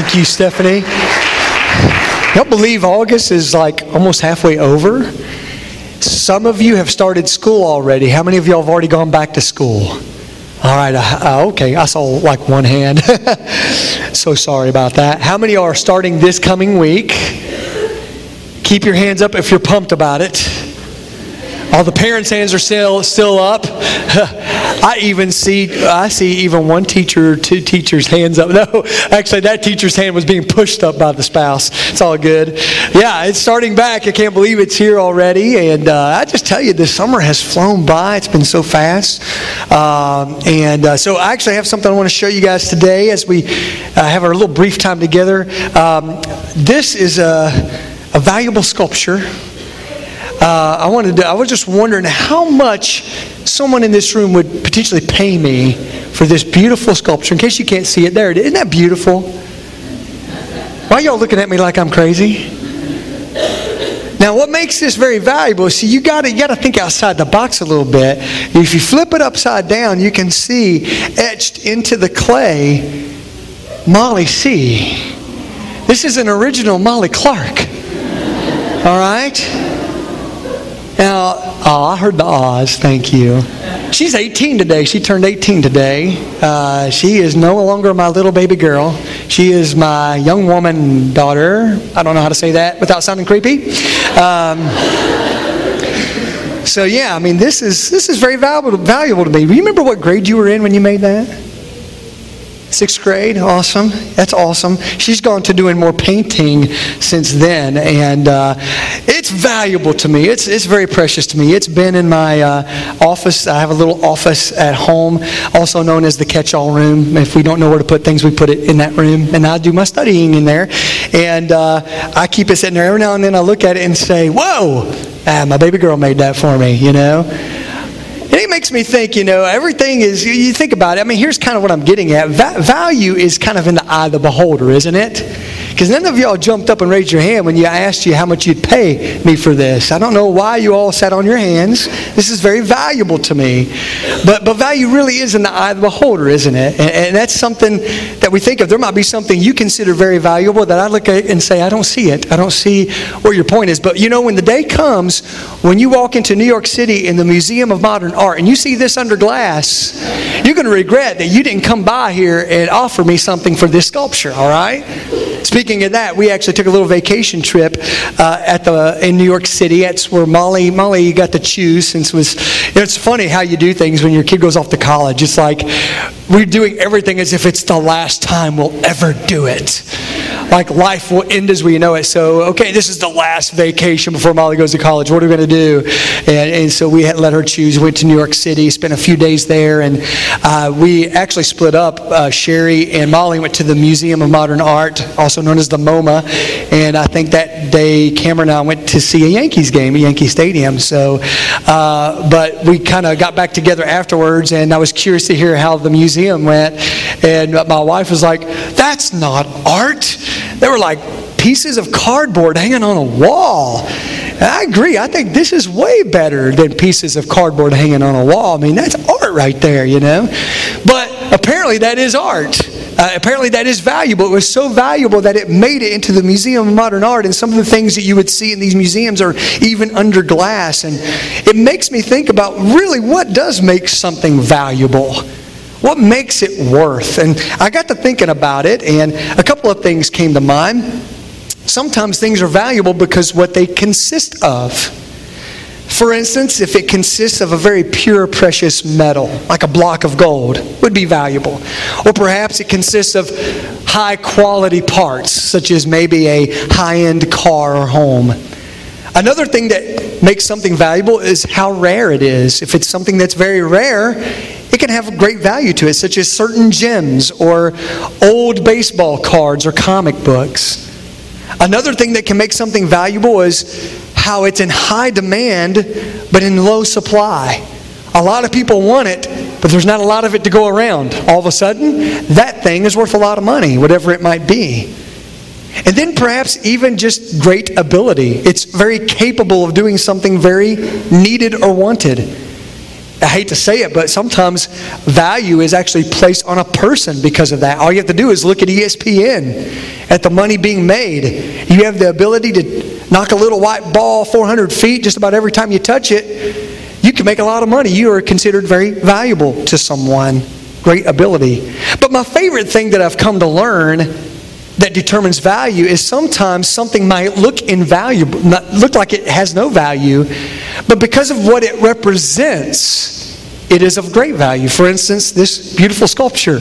Thank you, Stephanie. Y'all believe August is like almost halfway over? Some of you have started school already. How many of y'all have already gone back to school? All right, uh, okay, I saw like one hand. so sorry about that. How many are starting this coming week? Keep your hands up if you're pumped about it. All the parents' hands are still still up. I even see I see even one teacher, two teachers' hands up. No, actually, that teacher's hand was being pushed up by the spouse. It's all good. Yeah, it's starting back. I can't believe it's here already. And uh, I just tell you, this summer has flown by. It's been so fast. Um, and uh, so I actually have something I want to show you guys today as we uh, have our little brief time together. Um, this is a, a valuable sculpture uh, I wanted to, I was just wondering how much someone in this room would potentially pay me for this beautiful sculpture. In case you can't see it, there it is. Isn't that beautiful? Why y'all looking at me like I'm crazy? Now, what makes this very valuable see, you got to you got to think outside the box a little bit. If you flip it upside down, you can see etched into the clay Molly C. This is an original Molly Clark. All right? Now, oh, I heard the ahs. Thank you. She's 18 today. She turned 18 today. Uh, she is no longer my little baby girl. She is my young woman daughter. I don't know how to say that without sounding creepy. Um, so yeah, I mean, this is this is very valuable valuable to me. Do you remember what grade you were in when you made that? Sixth grade, awesome. That's awesome. She's gone to doing more painting since then, and uh, it's valuable to me. It's, it's very precious to me. It's been in my uh, office. I have a little office at home, also known as the catch all room. If we don't know where to put things, we put it in that room, and I do my studying in there. And uh, I keep it sitting there. Every now and then I look at it and say, Whoa, ah, my baby girl made that for me, you know? Makes me think, you know, everything is, you think about it. I mean, here's kind of what I'm getting at. Va- value is kind of in the eye of the beholder, isn't it? Because none of y'all jumped up and raised your hand when you asked you how much you'd pay me for this. I don't know why you all sat on your hands. This is very valuable to me. But, but value really is in the eye of the beholder, isn't it? And, and that's something that we think of. There might be something you consider very valuable that I look at and say, I don't see it. I don't see where your point is. But you know, when the day comes when you walk into New York City in the Museum of Modern Art and you see this under glass, you're going to regret that you didn't come by here and offer me something for this sculpture, all right? Speaking of that, we actually took a little vacation trip uh, at the in New York City. That's where Molly Molly got to choose. Since it was it's funny how you do things when your kid goes off to college. It's like we're doing everything as if it's the last time we'll ever do it. Like life will end as we know it. So okay, this is the last vacation before Molly goes to college. What are we going to do? And, and so we let her choose. Went to New York City, spent a few days there, and uh, we actually split up. Uh, Sherry and Molly went to the Museum of Modern Art also known as the MoMA. And I think that day Cameron and I went to see a Yankees game at Yankee Stadium. So, uh, but we kind of got back together afterwards, and I was curious to hear how the museum went. And my wife was like, "That's not art." They were like pieces of cardboard hanging on a wall. And I agree. I think this is way better than pieces of cardboard hanging on a wall. I mean, that's art right there, you know. But apparently, that is art. Uh, apparently, that is valuable. It was so valuable that it made it into the Museum of Modern Art, and some of the things that you would see in these museums are even under glass. And it makes me think about really what does make something valuable? What makes it worth? And I got to thinking about it, and a couple of things came to mind. Sometimes things are valuable because what they consist of. For instance, if it consists of a very pure, precious metal, like a block of gold, would be valuable. Or perhaps it consists of high quality parts, such as maybe a high end car or home. Another thing that makes something valuable is how rare it is. If it's something that's very rare, it can have great value to it, such as certain gems or old baseball cards or comic books. Another thing that can make something valuable is how it's in high demand but in low supply. A lot of people want it, but there's not a lot of it to go around. All of a sudden, that thing is worth a lot of money, whatever it might be. And then perhaps even just great ability. It's very capable of doing something very needed or wanted. I hate to say it, but sometimes value is actually placed on a person because of that. All you have to do is look at ESPN, at the money being made. You have the ability to knock a little white ball 400 feet just about every time you touch it. You can make a lot of money. You are considered very valuable to someone. Great ability. But my favorite thing that I've come to learn that determines value is sometimes something might look invaluable, look like it has no value, but because of what it represents, it is of great value. For instance, this beautiful sculpture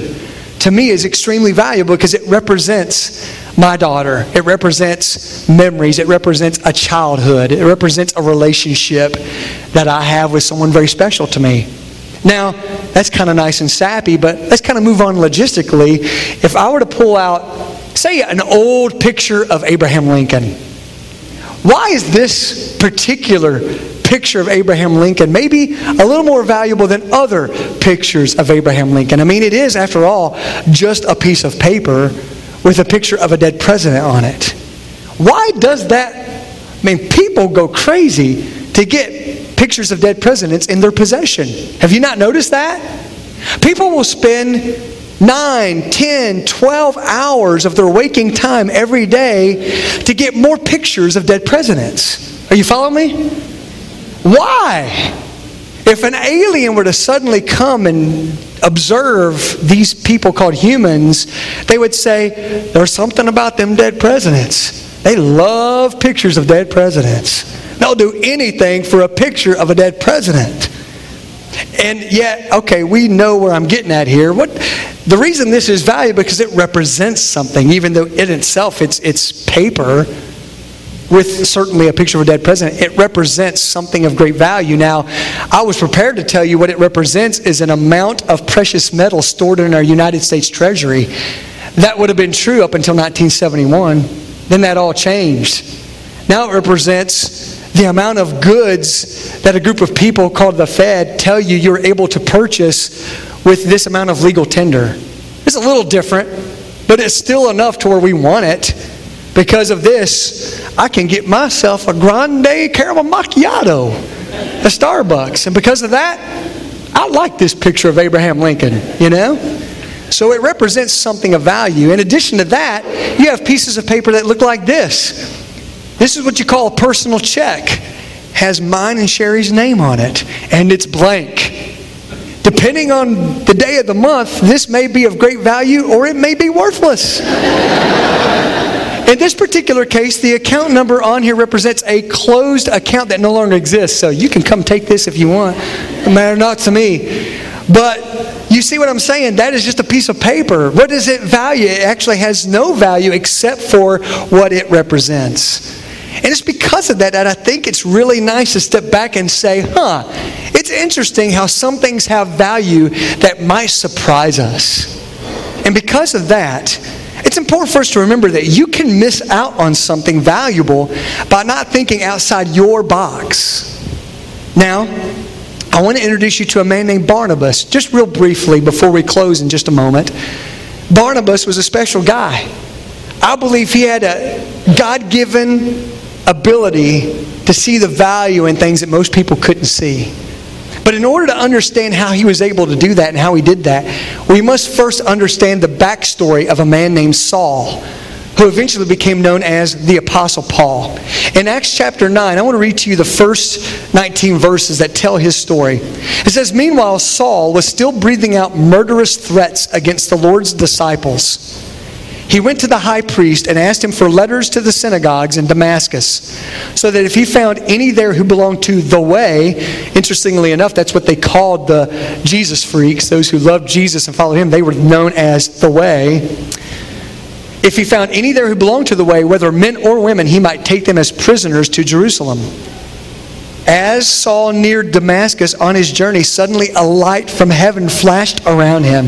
to me is extremely valuable because it represents my daughter. It represents memories. It represents a childhood. It represents a relationship that I have with someone very special to me. Now, that's kind of nice and sappy, but let's kind of move on logistically. If I were to pull out Say an old picture of Abraham Lincoln. Why is this particular picture of Abraham Lincoln maybe a little more valuable than other pictures of Abraham Lincoln? I mean, it is, after all, just a piece of paper with a picture of a dead president on it. Why does that? I mean, people go crazy to get pictures of dead presidents in their possession. Have you not noticed that? People will spend 9, 10, 12 hours of their waking time every day to get more pictures of dead presidents. Are you following me? Why? If an alien were to suddenly come and observe these people called humans, they would say, There's something about them dead presidents. They love pictures of dead presidents. They'll do anything for a picture of a dead president. And yet, okay, we know where I'm getting at here. What the reason this is valuable because it represents something, even though in itself it's it's paper with certainly a picture of a dead president. It represents something of great value. Now, I was prepared to tell you what it represents is an amount of precious metal stored in our United States Treasury. That would have been true up until 1971. Then that all changed. Now it represents the amount of goods that a group of people called the Fed tell you you're able to purchase with this amount of legal tender. It's a little different, but it's still enough to where we want it. Because of this, I can get myself a grande caramel macchiato at Starbucks. And because of that, I like this picture of Abraham Lincoln, you know? So it represents something of value. In addition to that, you have pieces of paper that look like this. This is what you call a personal check. Has mine and Sherry's name on it, and it's blank. Depending on the day of the month, this may be of great value or it may be worthless. In this particular case, the account number on here represents a closed account that no longer exists. So you can come take this if you want. No matter not to me. But you see what I'm saying? That is just a piece of paper. What does it value? It actually has no value except for what it represents. And it's because of that that I think it's really nice to step back and say, huh, it's interesting how some things have value that might surprise us. And because of that, it's important for us to remember that you can miss out on something valuable by not thinking outside your box. Now, I want to introduce you to a man named Barnabas, just real briefly before we close in just a moment. Barnabas was a special guy. I believe he had a God given ability to see the value in things that most people couldn't see. But in order to understand how he was able to do that and how he did that, we must first understand the backstory of a man named Saul, who eventually became known as the Apostle Paul. In Acts chapter 9, I want to read to you the first 19 verses that tell his story. It says, Meanwhile, Saul was still breathing out murderous threats against the Lord's disciples he went to the high priest and asked him for letters to the synagogues in Damascus, so that if he found any there who belonged to the way, interestingly enough, that's what they called the Jesus freaks, those who loved Jesus and followed him, they were known as the way. If he found any there who belonged to the way, whether men or women, he might take them as prisoners to Jerusalem. As Saul neared Damascus on his journey, suddenly a light from heaven flashed around him.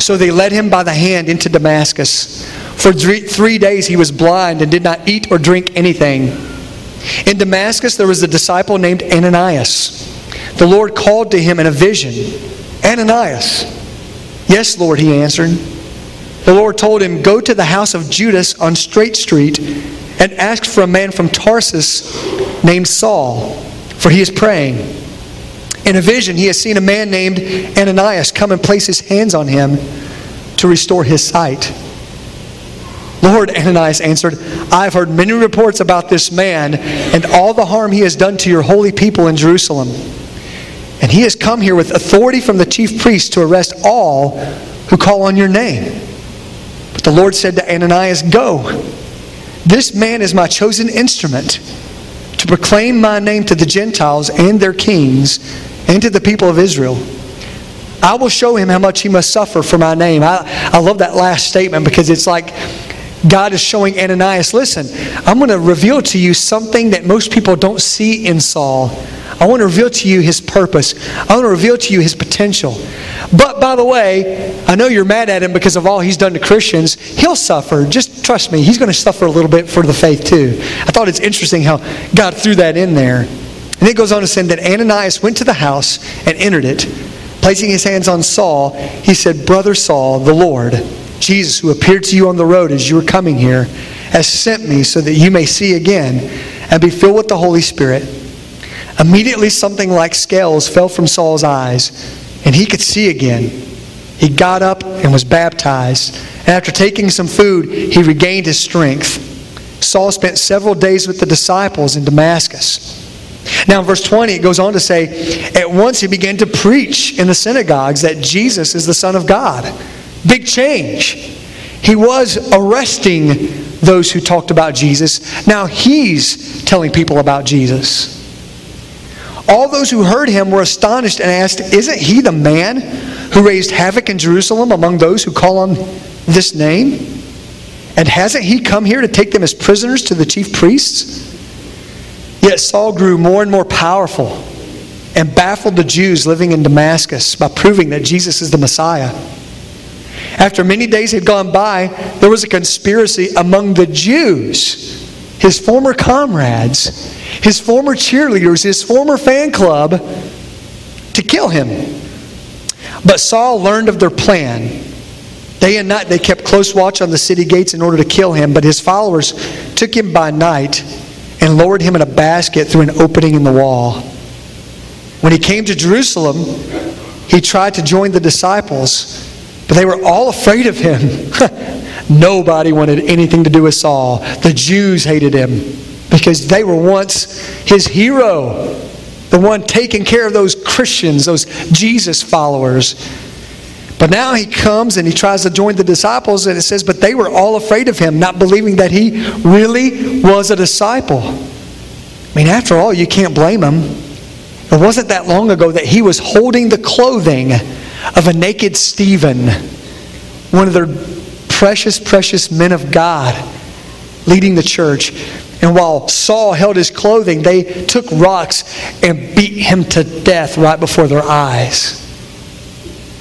So they led him by the hand into Damascus. For three days he was blind and did not eat or drink anything. In Damascus there was a disciple named Ananias. The Lord called to him in a vision Ananias. Yes, Lord, he answered. The Lord told him, Go to the house of Judas on Straight Street and ask for a man from Tarsus named Saul, for he is praying. In a vision, he has seen a man named Ananias come and place his hands on him to restore his sight. Lord, Ananias answered, I've heard many reports about this man and all the harm he has done to your holy people in Jerusalem. And he has come here with authority from the chief priest to arrest all who call on your name. But the Lord said to Ananias, Go. This man is my chosen instrument to proclaim my name to the Gentiles and their kings and to the people of Israel. I will show him how much he must suffer for my name. I, I love that last statement because it's like God is showing Ananias, listen, I'm going to reveal to you something that most people don't see in Saul. I want to reveal to you his purpose. I want to reveal to you his potential. But by the way, I know you're mad at him because of all he's done to Christians. He'll suffer. Just trust me, he's going to suffer a little bit for the faith too. I thought it's interesting how God threw that in there. And it goes on to say that Ananias went to the house and entered it. Placing his hands on Saul, he said, Brother Saul, the Lord, Jesus, who appeared to you on the road as you were coming here, has sent me so that you may see again and be filled with the Holy Spirit. Immediately, something like scales fell from Saul's eyes, and he could see again. He got up and was baptized. And after taking some food, he regained his strength. Saul spent several days with the disciples in Damascus. Now, in verse 20, it goes on to say, At once he began to preach in the synagogues that Jesus is the Son of God. Big change. He was arresting those who talked about Jesus. Now he's telling people about Jesus. All those who heard him were astonished and asked, Isn't he the man who raised havoc in Jerusalem among those who call on this name? And hasn't he come here to take them as prisoners to the chief priests? Yet Saul grew more and more powerful and baffled the Jews living in Damascus by proving that Jesus is the Messiah. After many days had gone by, there was a conspiracy among the Jews, his former comrades, his former cheerleaders, his former fan club, to kill him. But Saul learned of their plan. Day and night they kept close watch on the city gates in order to kill him, but his followers took him by night and lowered him in a basket through an opening in the wall. When he came to Jerusalem, he tried to join the disciples, but they were all afraid of him. Nobody wanted anything to do with Saul. The Jews hated him because they were once his hero, the one taking care of those Christians, those Jesus followers. But now he comes and he tries to join the disciples, and it says, But they were all afraid of him, not believing that he really was a disciple. I mean, after all, you can't blame him. It wasn't that long ago that he was holding the clothing of a naked Stephen, one of their precious, precious men of God, leading the church. And while Saul held his clothing, they took rocks and beat him to death right before their eyes.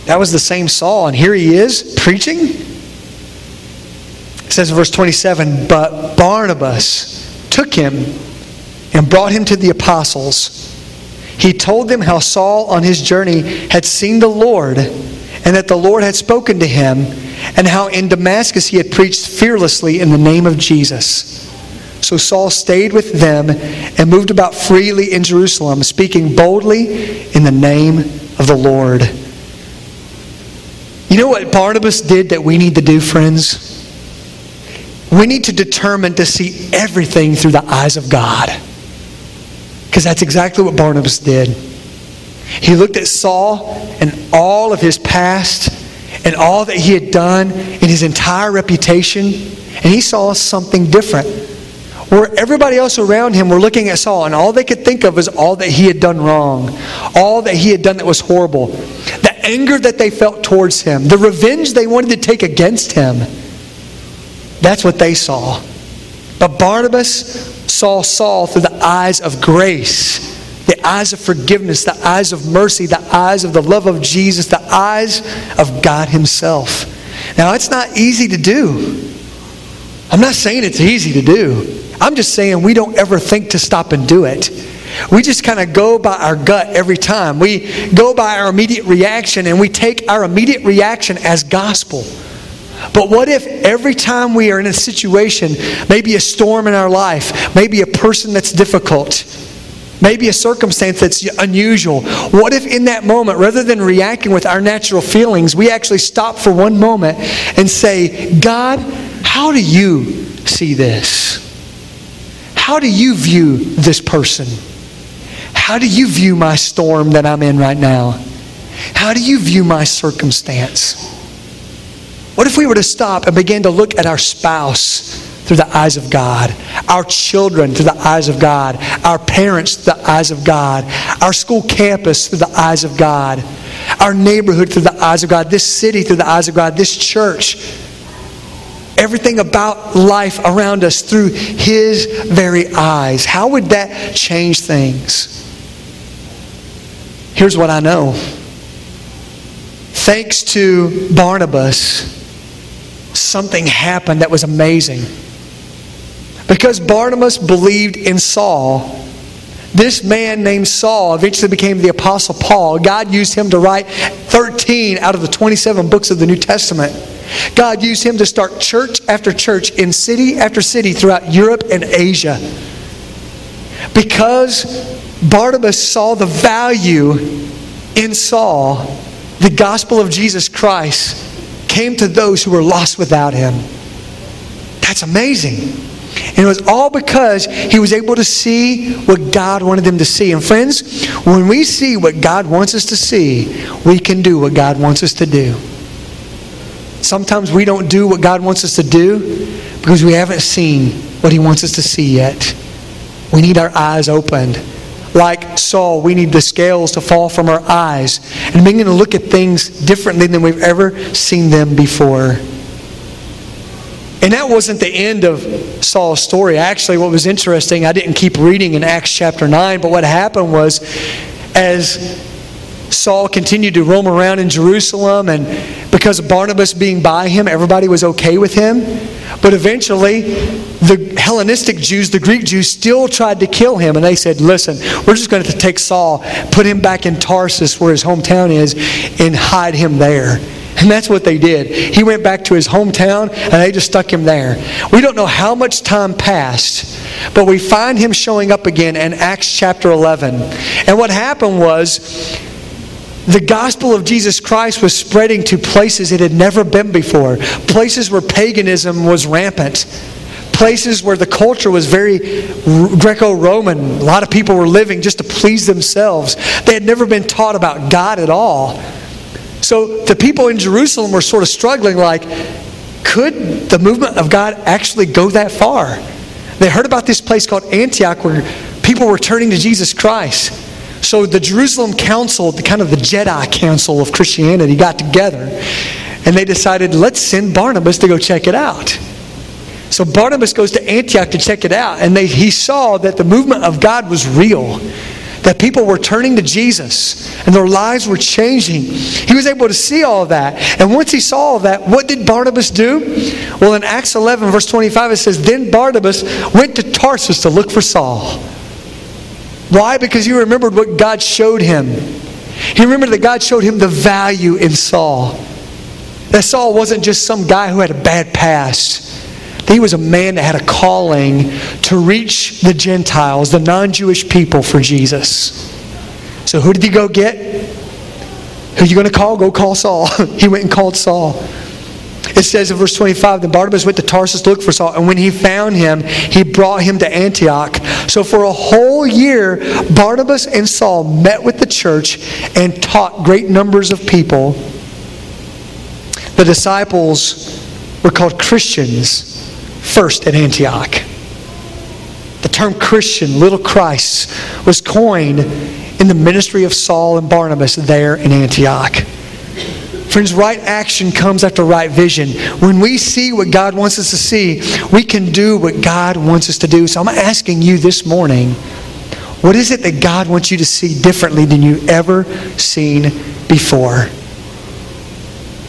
That was the same Saul, and here he is preaching. It says in verse 27 But Barnabas took him and brought him to the apostles. He told them how Saul on his journey had seen the Lord and that the Lord had spoken to him, and how in Damascus he had preached fearlessly in the name of Jesus. So Saul stayed with them and moved about freely in Jerusalem, speaking boldly in the name of the Lord. You know what Barnabas did that we need to do, friends? We need to determine to see everything through the eyes of God. Because that's exactly what Barnabas did. He looked at Saul and all of his past and all that he had done and his entire reputation, and he saw something different. Where everybody else around him were looking at Saul, and all they could think of was all that he had done wrong, all that he had done that was horrible, anger that they felt towards him, the revenge they wanted to take against him. That's what they saw. But Barnabas saw Saul through the eyes of grace the eyes of forgiveness, the eyes of mercy, the eyes of the love of Jesus, the eyes of God Himself. Now, it's not easy to do. I'm not saying it's easy to do. I'm just saying we don't ever think to stop and do it. We just kind of go by our gut every time. We go by our immediate reaction and we take our immediate reaction as gospel. But what if every time we are in a situation, maybe a storm in our life, maybe a person that's difficult, maybe a circumstance that's unusual, what if in that moment, rather than reacting with our natural feelings, we actually stop for one moment and say, God, how do you see this? How do you view this person? How do you view my storm that I'm in right now? How do you view my circumstance? What if we were to stop and begin to look at our spouse through the eyes of God, our children through the eyes of God, our parents through the eyes of God, our school campus through the eyes of God, our neighborhood through the eyes of God, this city through the eyes of God, this church, everything about life around us through His very eyes? How would that change things? Here's what I know. Thanks to Barnabas, something happened that was amazing. Because Barnabas believed in Saul, this man named Saul eventually became the Apostle Paul. God used him to write 13 out of the 27 books of the New Testament. God used him to start church after church in city after city throughout Europe and Asia. Because Barnabas saw the value in Saul, the gospel of Jesus Christ came to those who were lost without him. That's amazing. And it was all because he was able to see what God wanted them to see. And friends, when we see what God wants us to see, we can do what God wants us to do. Sometimes we don't do what God wants us to do because we haven't seen what he wants us to see yet. We need our eyes opened. Like Saul, we need the scales to fall from our eyes and begin to look at things differently than we've ever seen them before. And that wasn't the end of Saul's story. Actually, what was interesting, I didn't keep reading in Acts chapter 9, but what happened was as Saul continued to roam around in Jerusalem, and because of Barnabas being by him, everybody was okay with him. But eventually, the Hellenistic Jews, the Greek Jews, still tried to kill him. And they said, Listen, we're just going to take Saul, put him back in Tarsus, where his hometown is, and hide him there. And that's what they did. He went back to his hometown and they just stuck him there. We don't know how much time passed, but we find him showing up again in Acts chapter 11. And what happened was the gospel of Jesus Christ was spreading to places it had never been before, places where paganism was rampant places where the culture was very Greco Roman. A lot of people were living just to please themselves. They had never been taught about God at all. So the people in Jerusalem were sort of struggling like, could the movement of God actually go that far? They heard about this place called Antioch where people were turning to Jesus Christ. So the Jerusalem Council, the kind of the Jedi Council of Christianity, got together and they decided, let's send Barnabas to go check it out. So Barnabas goes to Antioch to check it out, and they, he saw that the movement of God was real that people were turning to Jesus and their lives were changing. He was able to see all that. And once he saw all that, what did Barnabas do? Well, in Acts 11, verse 25, it says, Then Barnabas went to Tarsus to look for Saul. Why? Because he remembered what God showed him. He remembered that God showed him the value in Saul. That Saul wasn't just some guy who had a bad past. He was a man that had a calling to reach the Gentiles, the non Jewish people, for Jesus. So who did he go get? Who are you going to call? Go call Saul. he went and called Saul. It says in verse 25, then Barnabas went to Tarsus to look for Saul, and when he found him, he brought him to Antioch. So for a whole year, Barnabas and Saul met with the church and taught great numbers of people. The disciples were called Christians first at Antioch. The term Christian, little Christ, was coined in the ministry of Saul and Barnabas there in Antioch. Friends, right action comes after right vision. When we see what God wants us to see, we can do what God wants us to do. So I'm asking you this morning What is it that God wants you to see differently than you've ever seen before?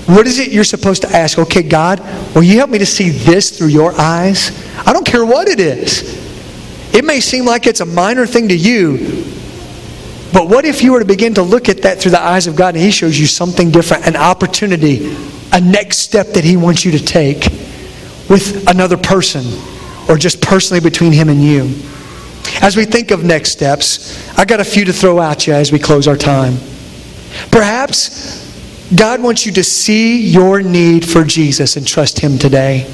What is it you're supposed to ask? Okay, God, will you help me to see this through your eyes? I don't care what it is. It may seem like it's a minor thing to you, but what if you were to begin to look at that through the eyes of God and He shows you something different, an opportunity, a next step that He wants you to take with another person or just personally between Him and you? As we think of next steps, I got a few to throw at you as we close our time. Perhaps God wants you to see your need for Jesus and trust Him today.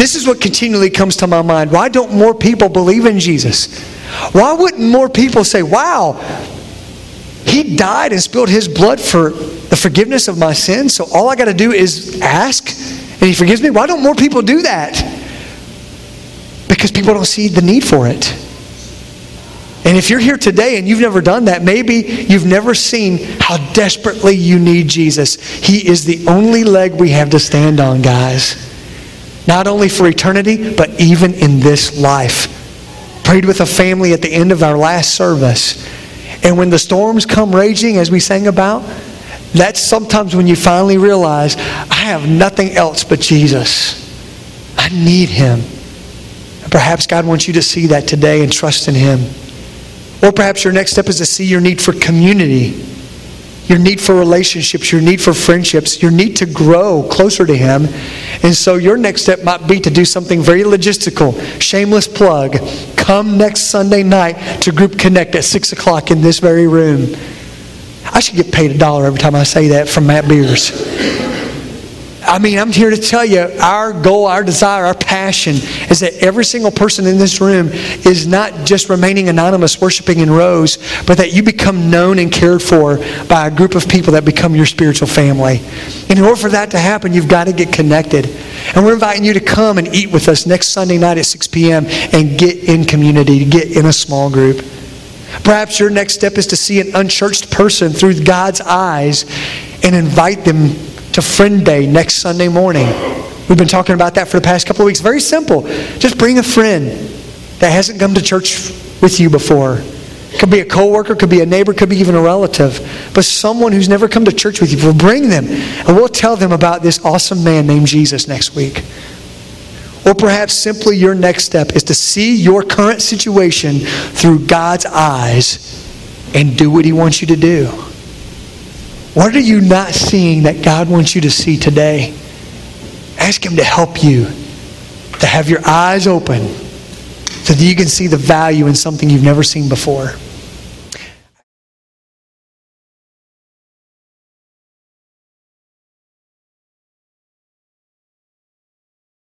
This is what continually comes to my mind. Why don't more people believe in Jesus? Why wouldn't more people say, wow, He died and spilled His blood for the forgiveness of my sins, so all I got to do is ask and He forgives me? Why don't more people do that? Because people don't see the need for it. And if you're here today and you've never done that, maybe you've never seen how desperately you need Jesus. He is the only leg we have to stand on, guys. Not only for eternity, but even in this life. Prayed with a family at the end of our last service. And when the storms come raging, as we sang about, that's sometimes when you finally realize, I have nothing else but Jesus. I need Him. And perhaps God wants you to see that today and trust in Him. Or perhaps your next step is to see your need for community, your need for relationships, your need for friendships, your need to grow closer to Him. And so your next step might be to do something very logistical. Shameless plug. Come next Sunday night to Group Connect at 6 o'clock in this very room. I should get paid a dollar every time I say that from Matt Beers. I mean, I'm here to tell you our goal, our desire, our passion is that every single person in this room is not just remaining anonymous, worshiping in rows, but that you become known and cared for by a group of people that become your spiritual family. And in order for that to happen, you've got to get connected. And we're inviting you to come and eat with us next Sunday night at 6 p.m. and get in community, to get in a small group. Perhaps your next step is to see an unchurched person through God's eyes and invite them to Friend Day next Sunday morning. We've been talking about that for the past couple of weeks. Very simple. Just bring a friend that hasn't come to church with you before. Could be a coworker, could be a neighbor, could be even a relative. But someone who's never come to church with you. We'll bring them and we'll tell them about this awesome man named Jesus next week. Or perhaps simply your next step is to see your current situation through God's eyes and do what He wants you to do. What are you not seeing that God wants you to see today? Ask Him to help you to have your eyes open so that you can see the value in something you've never seen before.